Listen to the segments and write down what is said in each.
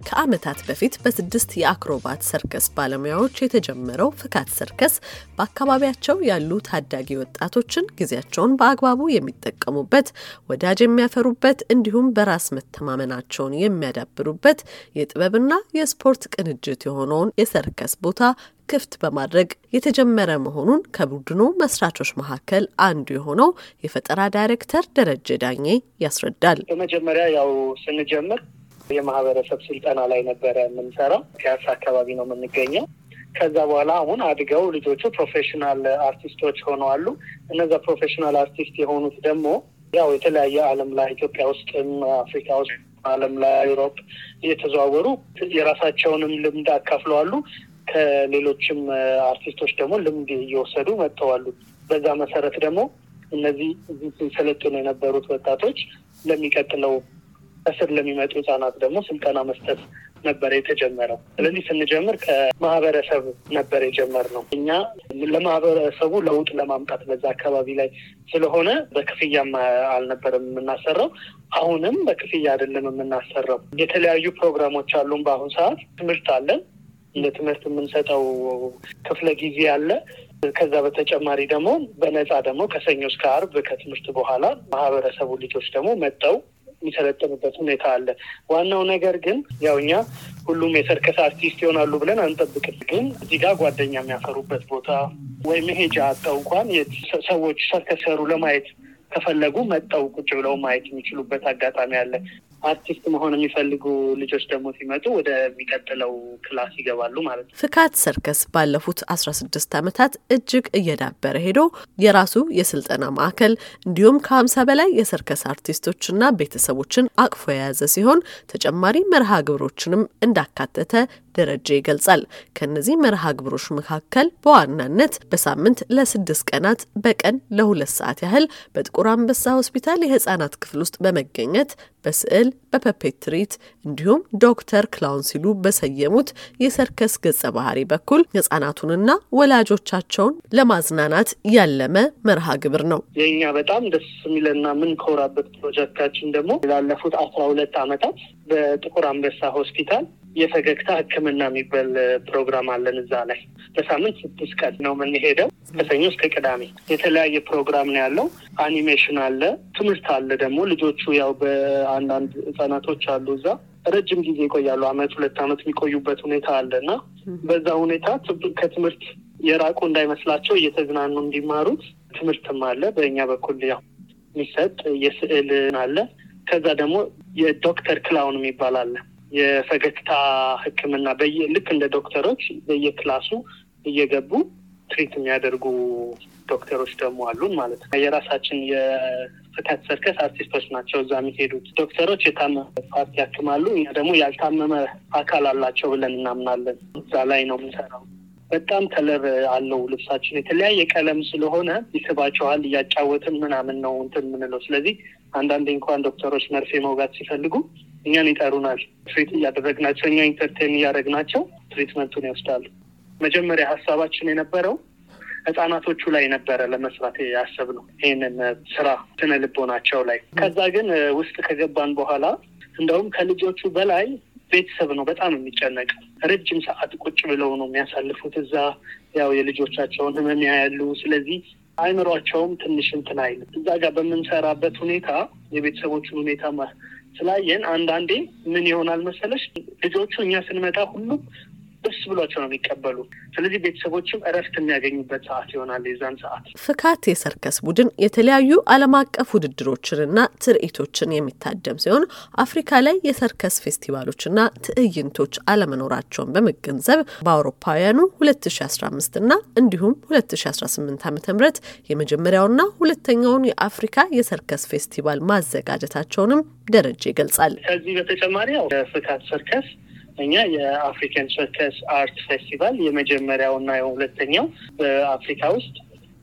ከዓመታት በፊት በስድስት የአክሮባት ሰርከስ ባለሙያዎች የተጀመረው ፍካት ሰርከስ በአካባቢያቸው ያሉ ታዳጊ ወጣቶችን ጊዜያቸውን በአግባቡ የሚጠቀሙበት፣ ወዳጅ የሚያፈሩበት እንዲሁም በራስ መተማመናቸውን የሚያዳብሩበት የጥበብና የስፖርት ቅንጅት የሆነውን የሰርከስ ቦታ ክፍት በማድረግ የተጀመረ መሆኑን ከቡድኑ መስራቾች መካከል አንዱ የሆነው የፈጠራ ዳይሬክተር ደረጀ ዳኜ ያስረዳል። በመጀመሪያ ያው ስንጀምር የማህበረሰብ ስልጠና ላይ ነበረ የምንሰራው። ፒያሳ አካባቢ ነው የምንገኘው። ከዛ በኋላ አሁን አድገው ልጆቹ professional አርቲስቶች ሆነዋሉ። እነዛ professional አርቲስት የሆኑት ደግሞ ያው የተለያየ ዓለም ላይ ኢትዮጵያ ውስጥም አፍሪካ ውስጥ ዓለም ላይ Europe እየተዘዋወሩ የራሳቸውንም ልምድ አካፍለዋሉ። ከሌሎችም አርቲስቶች ደግሞ ልምድ እየወሰዱ መጥተዋሉ። በዛ መሰረት ደግሞ እነዚህ ሲሰለጥኑ የነበሩት ወጣቶች ለሚቀጥለው ከስር ለሚመጡ ህጻናት ደግሞ ስልጠና መስጠት ነበር የተጀመረው። ስለዚህ ስንጀምር ከማህበረሰብ ነበር የጀመርነው። እኛ ለማህበረሰቡ ለውጥ ለማምጣት በዛ አካባቢ ላይ ስለሆነ በክፍያም አልነበረም የምናሰራው። አሁንም በክፍያ አይደለም የምናሰራው። የተለያዩ ፕሮግራሞች አሉን። በአሁኑ ሰዓት ትምህርት አለን። እንደ ትምህርት የምንሰጠው ክፍለ ጊዜ አለ። ከዛ በተጨማሪ ደግሞ በነፃ ደግሞ ከሰኞ እስከ አርብ ከትምህርት በኋላ ማህበረሰቡ ልጆች ደግሞ መጠው የሚሰለጥኑበት ሁኔታ አለ። ዋናው ነገር ግን ያው እኛ ሁሉም የሰርከስ አርቲስት ይሆናሉ ብለን አንጠብቅም። ግን እዚህ ጋር ጓደኛ የሚያፈሩበት ቦታ ወይ መሄጃ አጣው እንኳን ሰዎች ሰርከስ ሰሩ ለማየት ከፈለጉ መጠው ቁጭ ብለው ማየት የሚችሉበት አጋጣሚ አለ። አርቲስት መሆን የሚፈልጉ ልጆች ደግሞ ሲመጡ ወደሚቀጥለው class ይገባሉ ማለት ነው። ፍካት ሰርከስ ባለፉት አስራ ስድስት ዓመታት እጅግ እየዳበረ ሄዶ የራሱ የስልጠና ማዕከል እንዲሁም ከሀምሳ በላይ የሰርከስ አርቲስቶችና ቤተሰቦችን አቅፎ የያዘ ሲሆን ተጨማሪ መርሃ ግብሮችንም እንዳካተተ ደረጀ ይገልጻል። ከእነዚህ መርሃ ግብሮች መካከል በዋናነት በሳምንት ለስድስት ቀናት በቀን ለሁለት ሰዓት ያህል በጥቁር አንበሳ ሆስፒታል የህጻናት ክፍል ውስጥ በመገኘት በስዕል በፐፔት ትርኢት እንዲሁም ዶክተር ክላውን ሲሉ በሰየሙት የሰርከስ ገጸ ባህሪ በኩል ህጻናቱንና ወላጆቻቸውን ለማዝናናት ያለመ መርሃ ግብር ነው። የእኛ በጣም ደስ የሚለና የምንኮራበት ፕሮጀክታችን ደግሞ ላለፉት አስራ ሁለት ዓመታት በጥቁር አንበሳ ሆስፒታል የፈገግታ ሕክምና የሚባል ፕሮግራም አለን። እዛ ላይ በሳምንት ስድስት ቀን ነው የምንሄደው ከሰኞ እስከ ቅዳሜ። የተለያየ ፕሮግራም ነው ያለው። አኒሜሽን አለ፣ ትምህርት አለ። ደግሞ ልጆቹ ያው በአንዳንድ ህጻናቶች አሉ እዛ ረጅም ጊዜ ይቆያሉ። አመት ሁለት አመት የሚቆዩበት ሁኔታ አለ እና በዛ ሁኔታ ከትምህርት የራቁ እንዳይመስላቸው እየተዝናኑ እንዲማሩት ትምህርትም አለ። በእኛ በኩል ያው የሚሰጥ የስዕል አለ። ከዛ ደግሞ የዶክተር ክላውን የሚባል አለ የፈገግታ ህክምና ልክ እንደ ዶክተሮች በየክላሱ እየገቡ treat የሚያደርጉ ዶክተሮች ደግሞ አሉን ማለት ነው። የራሳችን የፍካት ሰርከስ አርቲስቶች ናቸው እዛ የሚሄዱት ዶክተሮች የታመመ part ያክማሉ። እኛ ደግሞ ያልታመመ አካል አላቸው ብለን እናምናለን። እዛ ላይ ነው የምንሰራው። በጣም color አለው ልብሳችን የተለያየ ቀለም ስለሆነ ይስባቸዋል። እያጫወትን ምናምን ነው እንትን የምንለው። ስለዚህ አንዳንዴ እንኳን ዶክተሮች መርፌ መውጋት ሲፈልጉ እኛን ይጠሩናል። ትሪት እያደረግናቸው እኛ ኢንተርቴን እያደረግናቸው ትሪትመንቱን ይወስዳሉ። መጀመሪያ ሀሳባችን የነበረው ህጻናቶቹ ላይ ነበረ ለመስራት ያሰብነው ይህንን ስራ ስነ ልቦናቸው ላይ። ከዛ ግን ውስጥ ከገባን በኋላ እንደውም ከልጆቹ በላይ ቤተሰብ ነው በጣም የሚጨነቀው። ረጅም ሰዓት ቁጭ ብለው ነው የሚያሳልፉት እዛ ያው የልጆቻቸውን ህመም ያያሉ። ስለዚህ አይምሯቸውም ትንሽ እንትን አይልም። እዛ ጋር በምንሰራበት ሁኔታ የቤተሰቦቹን ሁኔታ ስላየን አንዳንዴ ምን ይሆናል መሰለሽ? ልጆቹ እኛ ስንመጣ ሁሉም ደስ ብሏቸው ነው የሚቀበሉ። ስለዚህ ቤተሰቦችም እረፍት የሚያገኙበት ሰዓት ይሆናል የዛን ሰዓት። ፍካት የሰርከስ ቡድን የተለያዩ ዓለም አቀፍ ውድድሮችንና ትርኢቶችን የሚታደም ሲሆን አፍሪካ ላይ የሰርከስ ፌስቲቫሎችና ትዕይንቶች አለመኖራቸውን በመገንዘብ በአውሮፓውያኑ 2015 እና እንዲሁም 2018 ዓ ም የመጀመሪያውና ሁለተኛውን የአፍሪካ የሰርከስ ፌስቲቫል ማዘጋጀታቸውንም ደረጀ ይገልጻል። ከዚህ በተጨማሪ ያው ፍካት ሰርከስ እኛ የ African circus art festival የመጀመሪያው እና የሁለተኛው በአፍሪካ ውስጥ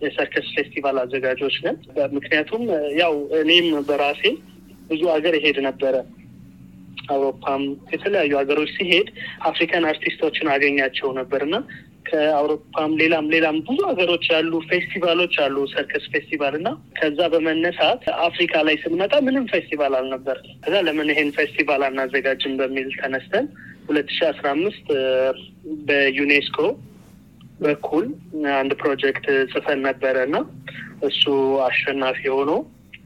የሰርከስ ፌስቲቫል አዘጋጆች ነን። ምክንያቱም ያው እኔም በራሴ ብዙ ሀገር ይሄድ ነበረ። አውሮፓም የተለያዩ ሀገሮች ሲሄድ African አርቲስቶችን አገኛቸው ነበር እና ከአውሮፓም ሌላም ሌላም ብዙ ሀገሮች ያሉ ፌስቲቫሎች አሉ፣ ሰርከስ ፌስቲቫል እና ከዛ በመነሳት አፍሪካ ላይ ስንመጣ ምንም ፌስቲቫል አልነበር። ከዛ ለምን ይሄን ፌስቲቫል አናዘጋጅም በሚል ተነስተን ሁለት ሺ አስራ አምስት በዩኔስኮ በኩል አንድ ፕሮጀክት ጽፈን ነበረ እና እሱ አሸናፊ ሆኖ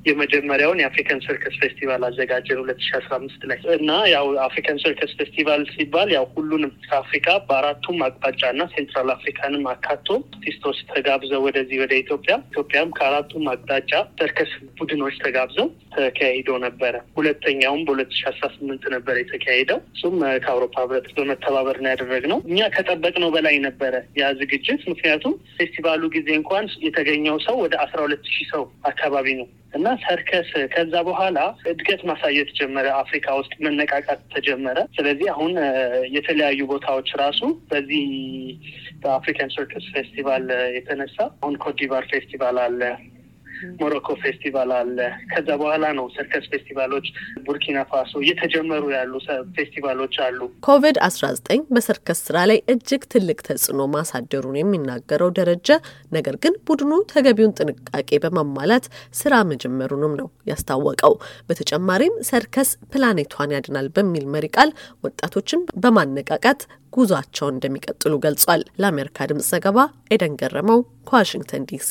የመጀመሪያውን የ African circus festival አዘጋጀን ሁለት ሺ አስራ አምስት ላይ እና ያው African circus festival ሲባል ያው ሁሉንም ከአፍሪካ በአራቱም አቅጣጫ እና Central Africa ንም አካቶ አርቲስቶች ተጋብዘው ወደዚህ ወደ ኢትዮጵያ ኢትዮጵያም ከአራቱም አቅጣጫ ሰርከስ ቡድኖች ተጋብዘው ተካሂዶ ነበረ። ሁለተኛውም በሁለት ሺ አስራ ስምንት ነበር የተካሄደው። እሱም ከአውሮፓ ህብረት በመተባበር ነው ያደረግነው። እኛ ከጠበቅነው በላይ ነበረ ያ ዝግጅት። ምክንያቱም ፌስቲቫሉ ጊዜ እንኳን የተገኘው ሰው ወደ አስራ ሁለት ሺህ ሰው አካባቢ ነው እና ሰርከስ ከዛ በኋላ እድገት ማሳየት ጀመረ። አፍሪካ ውስጥ መነቃቃት ተጀመረ። ስለዚህ አሁን የተለያዩ ቦታዎች ራሱ በዚህ በ African circus festival የተነሳ አሁን ኮትዲቫር ፌስቲቫል አለ፣ ሞሮኮ ፌስቲቫል አለ። ከዛ በኋላ ነው ሰርከስ ፌስቲቫሎች ቡርኪና ፋሶ እየተጀመሩ ያሉ ፌስቲቫሎች አሉ። ኮቪድ አስራ ዘጠኝ በሰርከስ ስራ ላይ እጅግ ትልቅ ተጽዕኖ ማሳደሩን የሚናገረው ደረጀ፣ ነገር ግን ቡድኑ ተገቢውን ጥንቃቄ በማሟላት ስራ መጀመሩንም ነው ያስታወቀው። በተጨማሪም ሰርከስ ፕላኔቷን ያድናል በሚል መሪ ቃል ወጣቶችን በማነቃቃት ጉዟቸውን እንደሚቀጥሉ ገልጿል። ለአሜሪካ ድምጽ ዘገባ ኤደን ገረመው ከዋሽንግተን ዲሲ